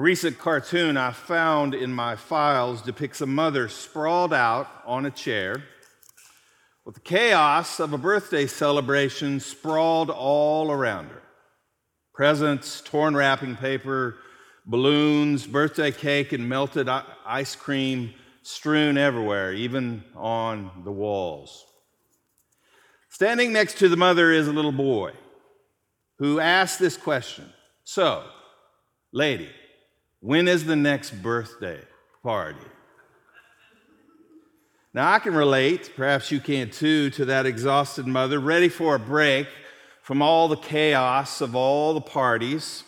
A recent cartoon I found in my files depicts a mother sprawled out on a chair with the chaos of a birthday celebration sprawled all around her. Presents, torn wrapping paper, balloons, birthday cake, and melted ice cream strewn everywhere, even on the walls. Standing next to the mother is a little boy who asks this question So, lady, when is the next birthday party? Now, I can relate, perhaps you can too, to that exhausted mother, ready for a break from all the chaos of all the parties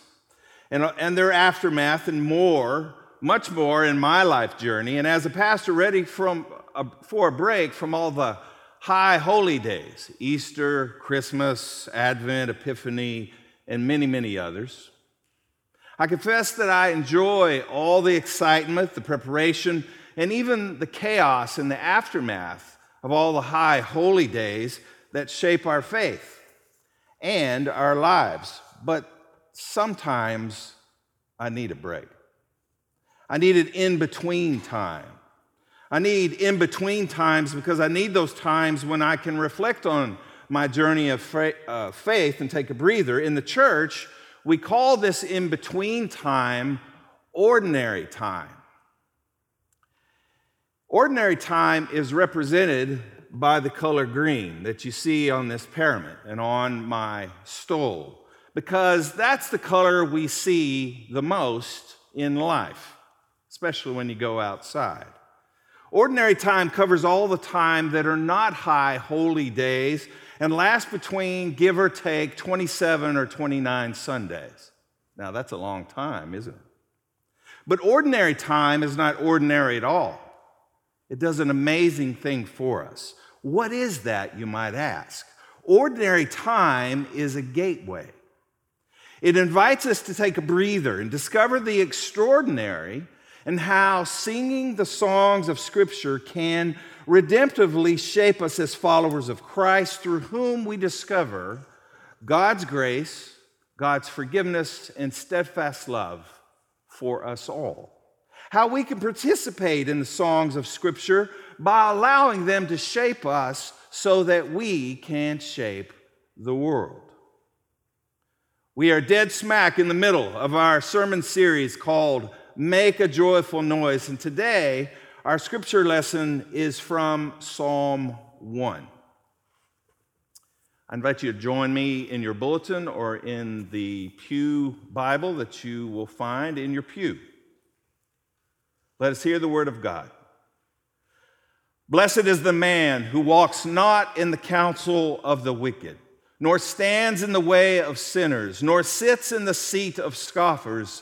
and, and their aftermath and more, much more in my life journey. And as a pastor, ready from a, for a break from all the high holy days Easter, Christmas, Advent, Epiphany, and many, many others. I confess that I enjoy all the excitement, the preparation, and even the chaos and the aftermath of all the high holy days that shape our faith and our lives. But sometimes I need a break. I need an in between time. I need in between times because I need those times when I can reflect on my journey of uh, faith and take a breather. In the church, we call this in between time ordinary time. Ordinary time is represented by the color green that you see on this parament and on my stole, because that's the color we see the most in life, especially when you go outside. Ordinary time covers all the time that are not high holy days and last between, give or take, 27 or 29 Sundays. Now, that's a long time, isn't it? But ordinary time is not ordinary at all. It does an amazing thing for us. What is that, you might ask? Ordinary time is a gateway. It invites us to take a breather and discover the extraordinary and how singing the songs of Scripture can redemptively shape us as followers of Christ, through whom we discover God's grace, God's forgiveness, and steadfast love for us all. How we can participate in the songs of Scripture by allowing them to shape us so that we can shape the world. We are dead smack in the middle of our sermon series called Make a Joyful Noise. And today our scripture lesson is from Psalm 1. I invite you to join me in your bulletin or in the Pew Bible that you will find in your pew. Let us hear the word of God. Blessed is the man who walks not in the counsel of the wicked, nor stands in the way of sinners, nor sits in the seat of scoffers,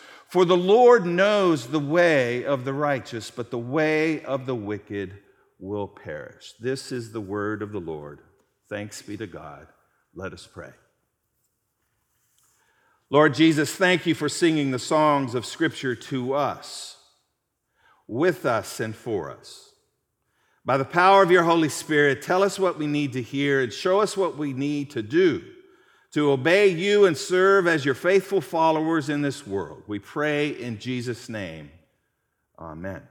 For the Lord knows the way of the righteous, but the way of the wicked will perish. This is the word of the Lord. Thanks be to God. Let us pray. Lord Jesus, thank you for singing the songs of Scripture to us, with us, and for us. By the power of your Holy Spirit, tell us what we need to hear and show us what we need to do to obey you and serve as your faithful followers in this world. We pray in Jesus' name. Amen.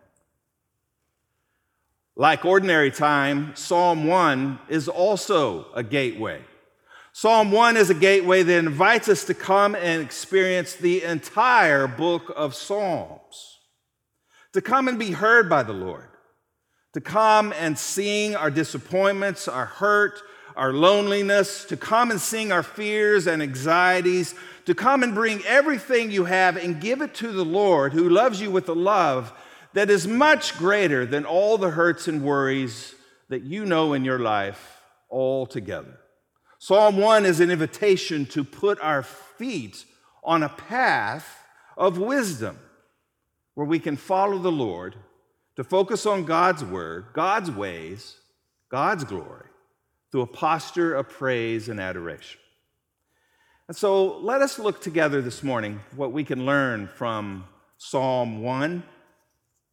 Like ordinary time, Psalm 1 is also a gateway. Psalm 1 is a gateway that invites us to come and experience the entire book of Psalms, to come and be heard by the Lord, to come and sing our disappointments, our hurt, our loneliness, to come and sing our fears and anxieties, to come and bring everything you have and give it to the Lord who loves you with a love that is much greater than all the hurts and worries that you know in your life altogether. Psalm 1 is an invitation to put our feet on a path of wisdom where we can follow the Lord, to focus on God's word, God's ways, God's glory, through a posture of praise and adoration. And so let us look together this morning what we can learn from Psalm 1.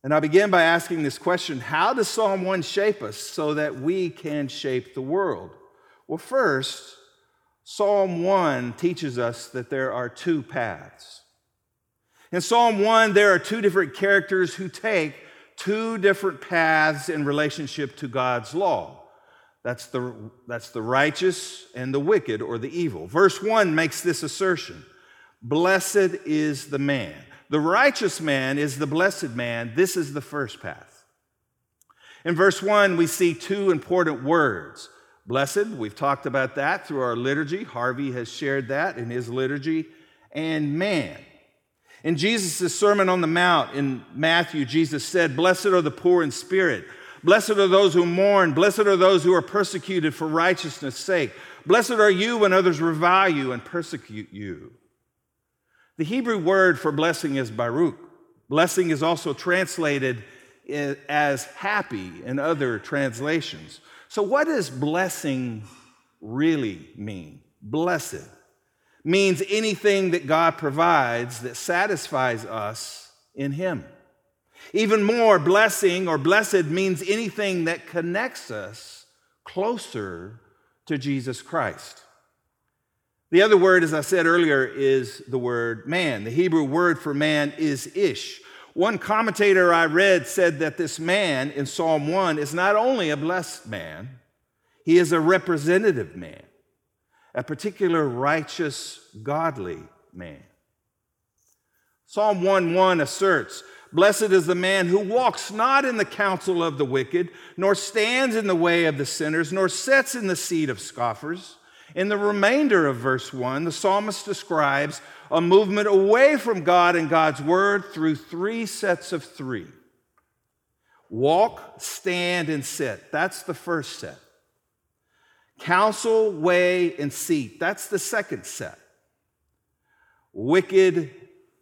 And I begin by asking this question How does Psalm 1 shape us so that we can shape the world? Well, first, Psalm 1 teaches us that there are two paths. In Psalm 1, there are two different characters who take two different paths in relationship to God's law. That's the, that's the righteous and the wicked or the evil. Verse 1 makes this assertion Blessed is the man. The righteous man is the blessed man. This is the first path. In verse 1, we see two important words. Blessed, we've talked about that through our liturgy. Harvey has shared that in his liturgy. And man. In Jesus' Sermon on the Mount in Matthew, Jesus said, Blessed are the poor in spirit. Blessed are those who mourn. Blessed are those who are persecuted for righteousness' sake. Blessed are you when others revile you and persecute you. The Hebrew word for blessing is baruch. Blessing is also translated as happy in other translations. So, what does blessing really mean? Blessed means anything that God provides that satisfies us in Him. Even more, blessing or blessed means anything that connects us closer to Jesus Christ. The other word, as I said earlier, is the word man. The Hebrew word for man is ish. One commentator I read said that this man in Psalm 1 is not only a blessed man, he is a representative man a particular righteous, godly man. Psalm 1:1 asserts, Blessed is the man who walks not in the counsel of the wicked, nor stands in the way of the sinners, nor sits in the seat of scoffers. In the remainder of verse 1, the psalmist describes a movement away from God and God's word through three sets of three walk, stand, and sit. That's the first set. Counsel, weigh, and seat. That's the second set. Wicked,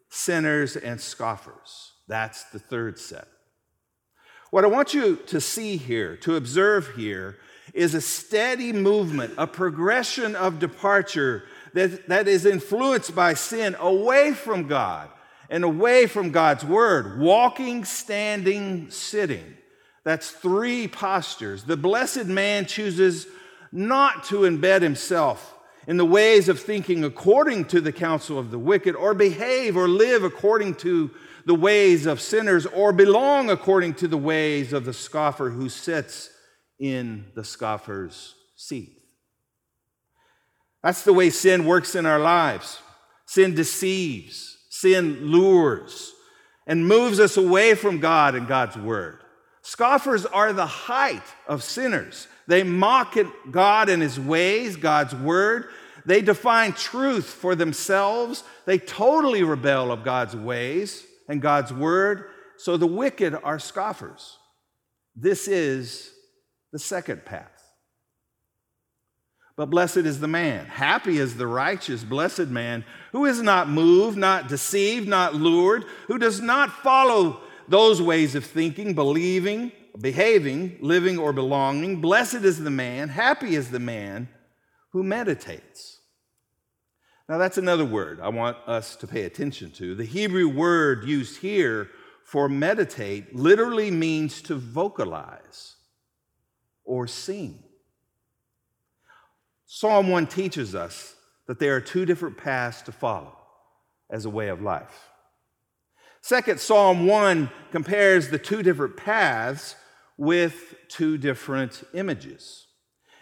sinners, and scoffers. That's the third set. What I want you to see here, to observe here, is a steady movement, a progression of departure that, that is influenced by sin away from God and away from God's word, walking, standing, sitting. That's three postures. The blessed man chooses not to embed himself in the ways of thinking according to the counsel of the wicked, or behave or live according to the ways of sinners, or belong according to the ways of the scoffer who sits in the scoffer's seat. That's the way sin works in our lives. Sin deceives, sin lures, and moves us away from God and God's word. Scoffers are the height of sinners. They mock at God and his ways, God's word. They define truth for themselves. They totally rebel of God's ways and God's word. So the wicked are scoffers. This is the second path. But blessed is the man, happy is the righteous, blessed man, who is not moved, not deceived, not lured, who does not follow those ways of thinking, believing, behaving, living, or belonging. Blessed is the man, happy is the man who meditates. Now, that's another word I want us to pay attention to. The Hebrew word used here for meditate literally means to vocalize or sing. Psalm 1 teaches us that there are two different paths to follow as a way of life. Second, Psalm 1 compares the two different paths with two different images.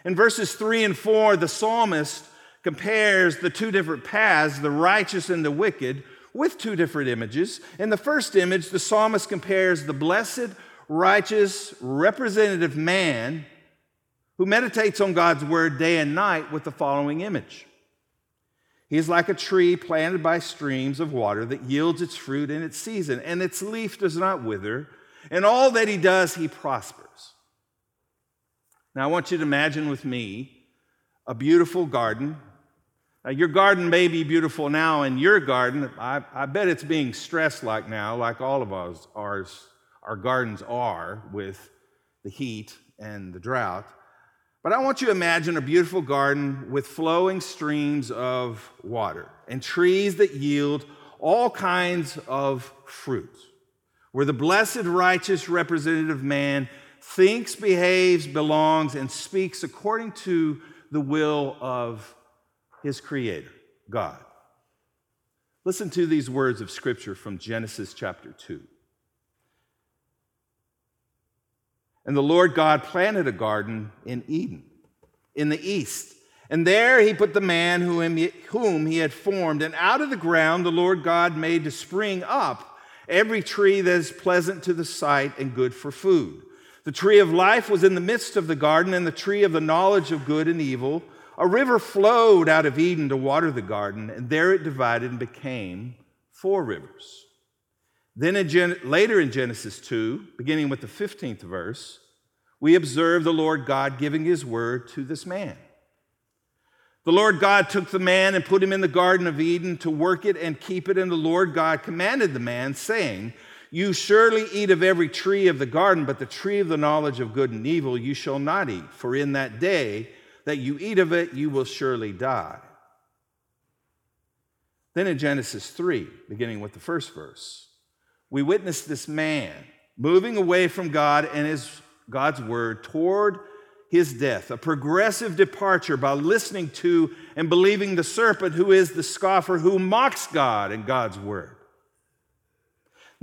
In verses 3 and 4, the psalmist compares the two different paths, the righteous and the wicked, with two different images. In the first image, the psalmist compares the blessed, righteous, representative man who meditates on God's word day and night with the following image. He is like a tree planted by streams of water that yields its fruit in its season, and its leaf does not wither and all that he does, he prospers. Now, I want you to imagine with me a beautiful garden, Now, your garden may be beautiful now in your garden. I, I bet it's being stressed like now, like all of us, ours, our gardens are with the heat and the drought. But I want you to imagine a beautiful garden with flowing streams of water and trees that yield all kinds of fruit, where the blessed, righteous representative man thinks, behaves, belongs, and speaks according to the will of his creator, God. Listen to these words of scripture from Genesis chapter 2. And the Lord God planted a garden in Eden, in the east. And there he put the man whom he had formed. And out of the ground the Lord God made to spring up every tree that is pleasant to the sight and good for food. The tree of life was in the midst of the garden, and the tree of the knowledge of good and evil. A river flowed out of Eden to water the garden, and there it divided and became four rivers. Then in Gen- later in Genesis 2, beginning with the 15th verse, we observe the Lord God giving his word to this man. The Lord God took the man and put him in the Garden of Eden to work it and keep it, and the Lord God commanded the man, saying, You surely eat of every tree of the garden, but the tree of the knowledge of good and evil you shall not eat, for in that day that you eat of it, you will surely die. Then in Genesis 3, beginning with the first verse, we witness this man moving away from God and his God's word toward his death, a progressive departure by listening to and believing the serpent who is the scoffer who mocks God and God's word.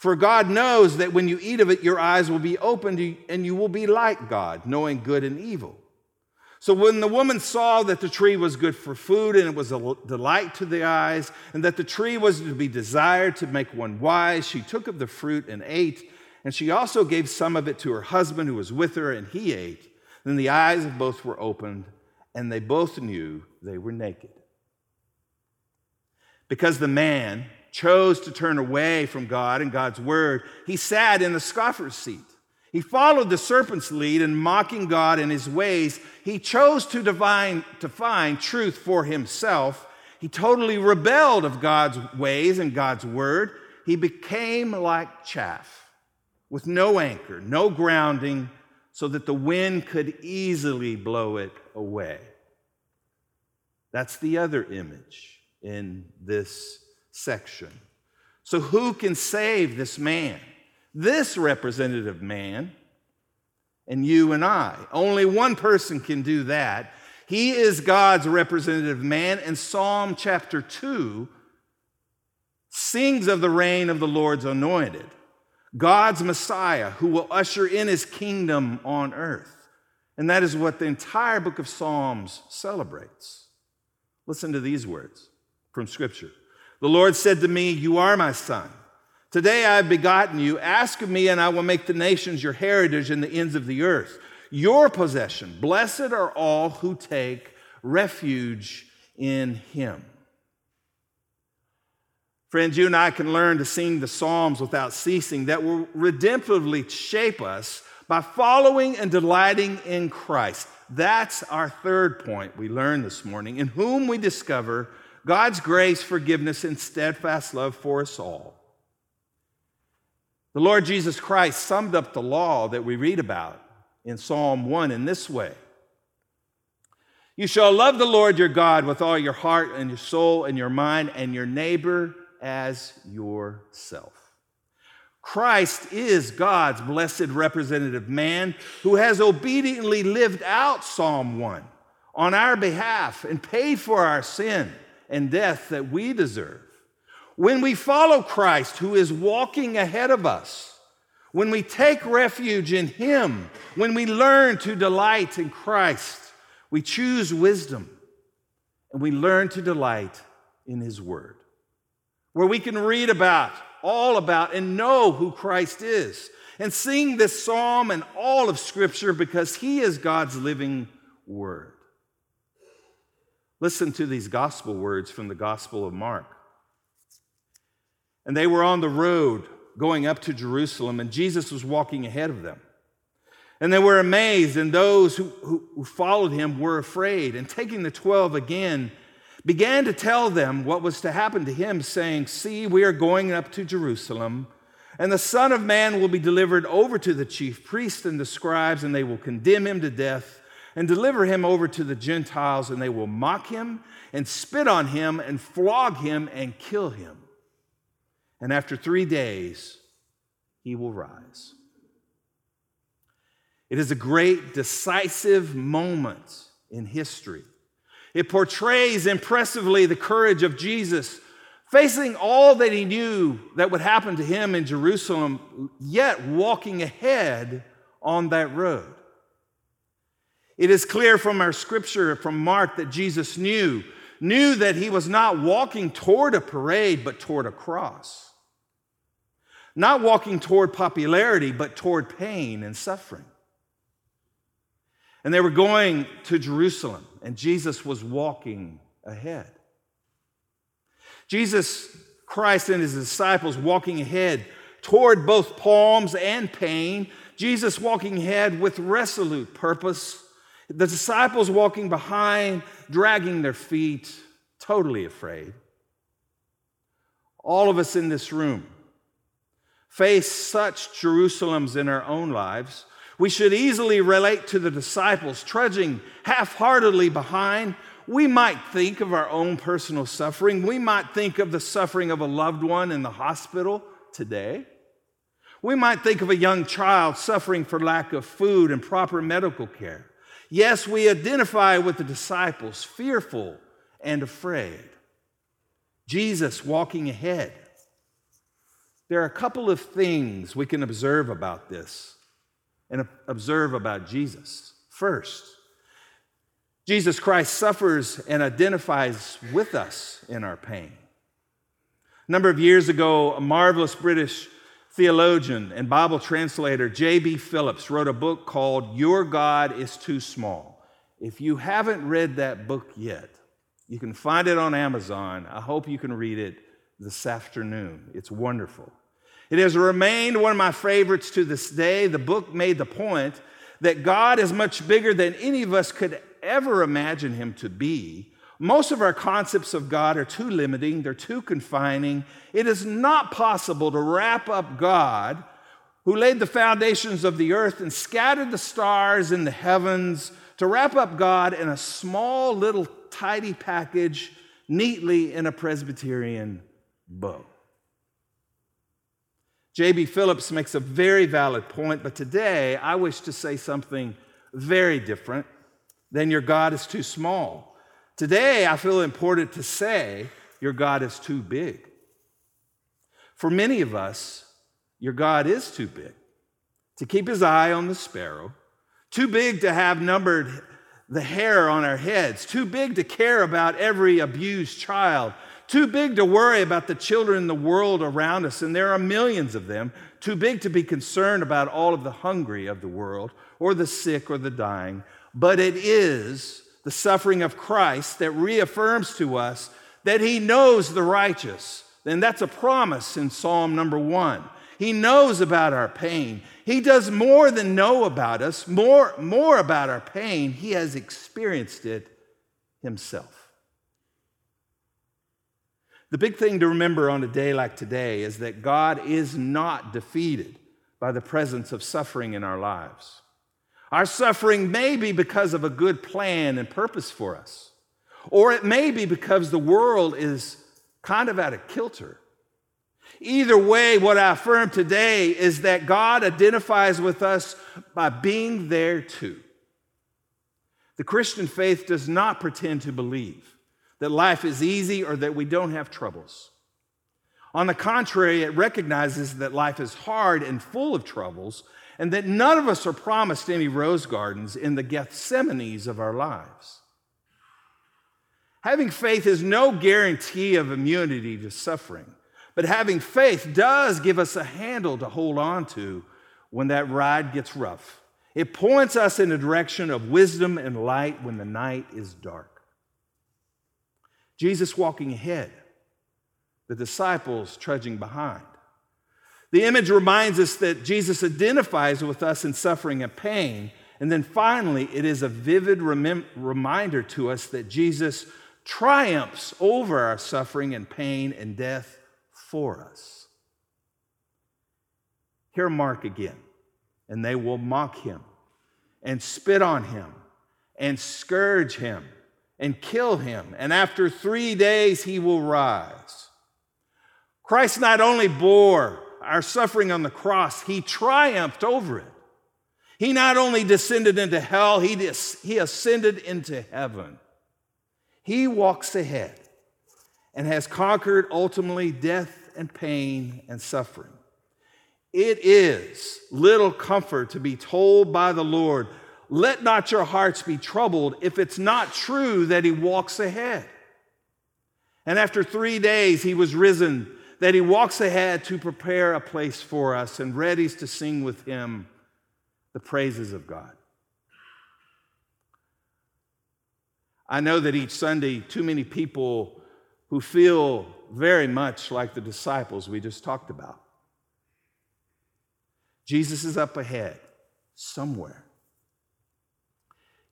For God knows that when you eat of it, your eyes will be opened and you will be like God, knowing good and evil. So when the woman saw that the tree was good for food and it was a delight to the eyes, and that the tree was to be desired to make one wise, she took of the fruit and ate. And she also gave some of it to her husband who was with her, and he ate. Then the eyes of both were opened, and they both knew they were naked. Because the man, chose to turn away from God and God's word, he sat in the scoffer's seat. He followed the serpent's lead in mocking God and his ways. He chose to, divine, to find truth for himself. He totally rebelled of God's ways and God's word. He became like chaff with no anchor, no grounding, so that the wind could easily blow it away. That's the other image in this section. So, who can save this man? This representative man, and you and I. Only one person can do that. He is God's representative man, and Psalm chapter 2 sings of the reign of the Lord's anointed, God's Messiah who will usher in his kingdom on earth. And that is what the entire book of Psalms celebrates. Listen to these words from Scripture. The Lord said to me, You are my son. Today I have begotten you. Ask of me, and I will make the nations your heritage and the ends of the earth your possession. Blessed are all who take refuge in him. Friends, you and I can learn to sing the Psalms without ceasing that will redemptively shape us by following and delighting in Christ. That's our third point we learned this morning, in whom we discover God's grace, forgiveness, and steadfast love for us all. The Lord Jesus Christ summed up the law that we read about in Psalm 1 in this way You shall love the Lord your God with all your heart and your soul and your mind, and your neighbor as yourself. Christ is God's blessed representative man who has obediently lived out Psalm 1 on our behalf and paid for our sin and death that we deserve. When we follow Christ, who is walking ahead of us, when we take refuge in Him, when we learn to delight in Christ, we choose wisdom and we learn to delight in His Word, where we can read about all about, and know who Christ is. And sing this psalm and all of Scripture because He is God's living word. Listen to these gospel words from the Gospel of Mark. And they were on the road going up to Jerusalem, and Jesus was walking ahead of them. And they were amazed, and those who, who, followed him were afraid. And taking the twelve again, began to tell them what was to happen to him, saying, See, we are going up to Jerusalem, and the Son of Man will be delivered over to the chief priests and the scribes, and they will condemn him to death and deliver him over to the Gentiles, and they will mock him and spit on him and flog him and kill him. And after three days, he will rise. It is a great, decisive moment in history. It portrays impressively the courage of Jesus facing all that he knew that would happen to him in Jerusalem, yet walking ahead on that road. It is clear from our scripture from Mark that Jesus knew, knew that he was not walking toward a parade, but toward a cross. Not walking toward popularity, but toward pain and suffering. And they were going to Jerusalem, and Jesus was walking ahead. Jesus Christ and his disciples walking ahead toward both palms and pain. Jesus walking ahead with resolute purpose. The disciples walking behind, dragging their feet, totally afraid. All of us in this room face such Jerusalems in our own lives we should easily relate to the disciples, trudging half heartedly behind. We might think of our own personal suffering. We might think of the suffering of a loved one in the hospital today. We might think of a young child suffering for lack of food and proper medical care. Yes, we identify with the disciples, fearful and afraid. Jesus walking ahead. There are a couple of things we can observe about this and observe about Jesus. First, Jesus Christ suffers and identifies with us in our pain. A number of years ago, a marvelous British theologian and Bible translator, J.B. Phillips, wrote a book called Your God is Too Small. If you haven't read that book yet, you can find it on Amazon. I hope you can read it this afternoon. It's wonderful. It has remained one of my favorites to this day. The book made the point that God is much bigger than any of us could ever imagine him to be. Most of our concepts of God are too limiting, they're too confining. It is not possible to wrap up God, who laid the foundations of the earth and scattered the stars in the heavens, to wrap up God in a small little tidy package neatly in a Presbyterian book. J.B. Phillips makes a very valid point, but today I wish to say something very different than your God is too small. Today I feel important to say your God is too big. For many of us, your God is too big to keep his eye on the sparrow, too big to have numbered the hair on our heads, too big to care about every abused child, too big to worry about the children in the world around us, and there are millions of them, too big to be concerned about all of the hungry of the world, or the sick, or the dying. But it is the suffering of Christ that reaffirms to us that He knows the righteous. And that's a promise in Psalm number one. He knows about our pain. He does more than know about us, more, more about our pain. He has experienced it himself. The big thing to remember on a day like today is that God is not defeated by the presence of suffering in our lives. Our suffering may be because of a good plan and purpose for us, or it may be because the world is kind of out of kilter. Either way, what I affirm today is that God identifies with us by being there too. The Christian faith does not pretend to believe that life is easy or that we don't have troubles. On the contrary, it recognizes that life is hard and full of troubles, and that none of us are promised any rose gardens in the Gethsemanes of our lives. Having faith is no guarantee of immunity to suffering, But having faith does give us a handle to hold on to when that ride gets rough. It points us in the direction of wisdom and light when the night is dark. Jesus walking ahead, the disciples trudging behind. The image reminds us that Jesus identifies with us in suffering and pain. And then finally, it is a vivid rem- reminder to us that Jesus triumphs over our suffering and pain and death for us. Hear Mark again, and they will mock him and spit on him and scourge him and kill him. And after three days, he will rise. Christ not only bore our suffering on the cross, he triumphed over it. He not only descended into hell, he, dis- he ascended into heaven. He walks ahead and has conquered ultimately death and pain and suffering. It is little comfort to be told by the Lord, let not your hearts be troubled if it's not true that he walks ahead. And after three days, he was risen that he walks ahead to prepare a place for us and readies to sing with him the praises of God. I know that each Sunday, too many people who feel very much like the disciples we just talked about. Jesus is up ahead somewhere.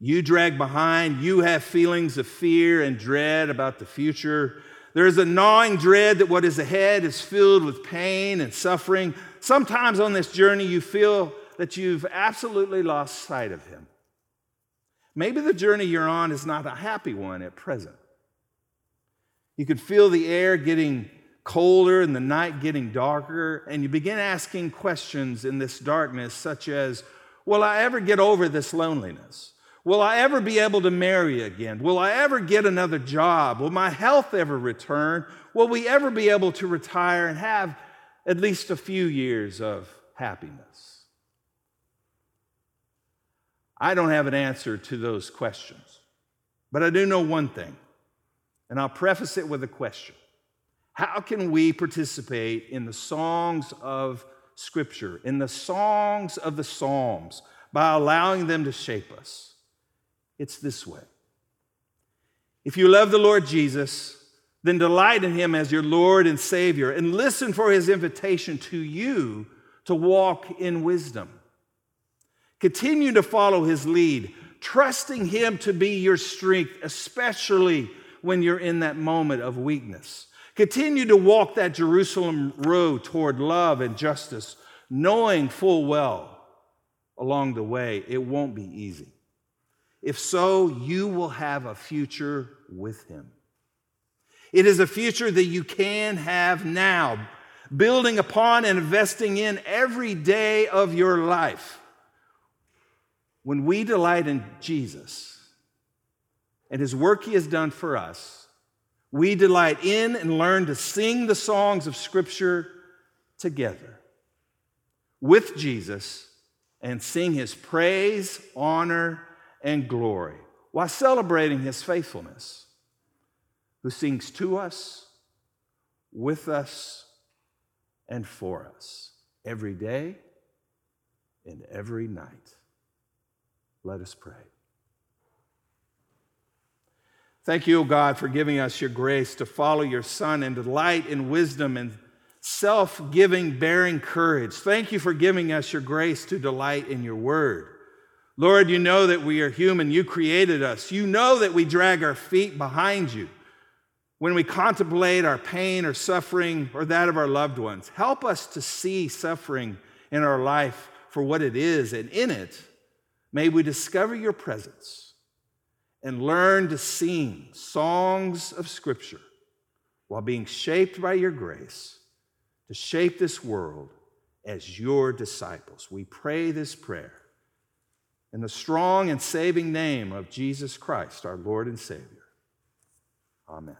You drag behind, you have feelings of fear and dread about the future. There is a gnawing dread that what is ahead is filled with pain and suffering. Sometimes on this journey, you feel that you've absolutely lost sight of Him. Maybe the journey you're on is not a happy one at present. You could feel the air getting colder and the night getting darker, and you begin asking questions in this darkness, such as Will I ever get over this loneliness? Will I ever be able to marry again? Will I ever get another job? Will my health ever return? Will we ever be able to retire and have at least a few years of happiness? I don't have an answer to those questions, but I do know one thing, and I'll preface it with a question How can we participate in the songs of Scripture, in the songs of the Psalms, by allowing them to shape us? It's this way. If you love the Lord Jesus, then delight in him as your Lord and Savior and listen for his invitation to you to walk in wisdom. Continue to follow his lead, trusting him to be your strength, especially when you're in that moment of weakness. Continue to walk that Jerusalem road toward love and justice, knowing full well along the way it won't be easy. If so, you will have a future with him. It is a future that you can have now, building upon and investing in every day of your life. When we delight in Jesus and his work he has done for us, we delight in and learn to sing the songs of Scripture together with Jesus and sing his praise, honor, and glory while celebrating his faithfulness, who sings to us, with us, and for us every day and every night. Let us pray. Thank you, O God, for giving us your grace to follow your Son and delight in wisdom and self giving, bearing courage. Thank you for giving us your grace to delight in your word. Lord, you know that we are human. You created us. You know that we drag our feet behind you when we contemplate our pain or suffering or that of our loved ones. Help us to see suffering in our life for what it is, and in it, may we discover your presence and learn to sing songs of Scripture while being shaped by your grace to shape this world as your disciples. We pray this prayer in the strong and saving name of Jesus Christ, our Lord and Savior. Amen.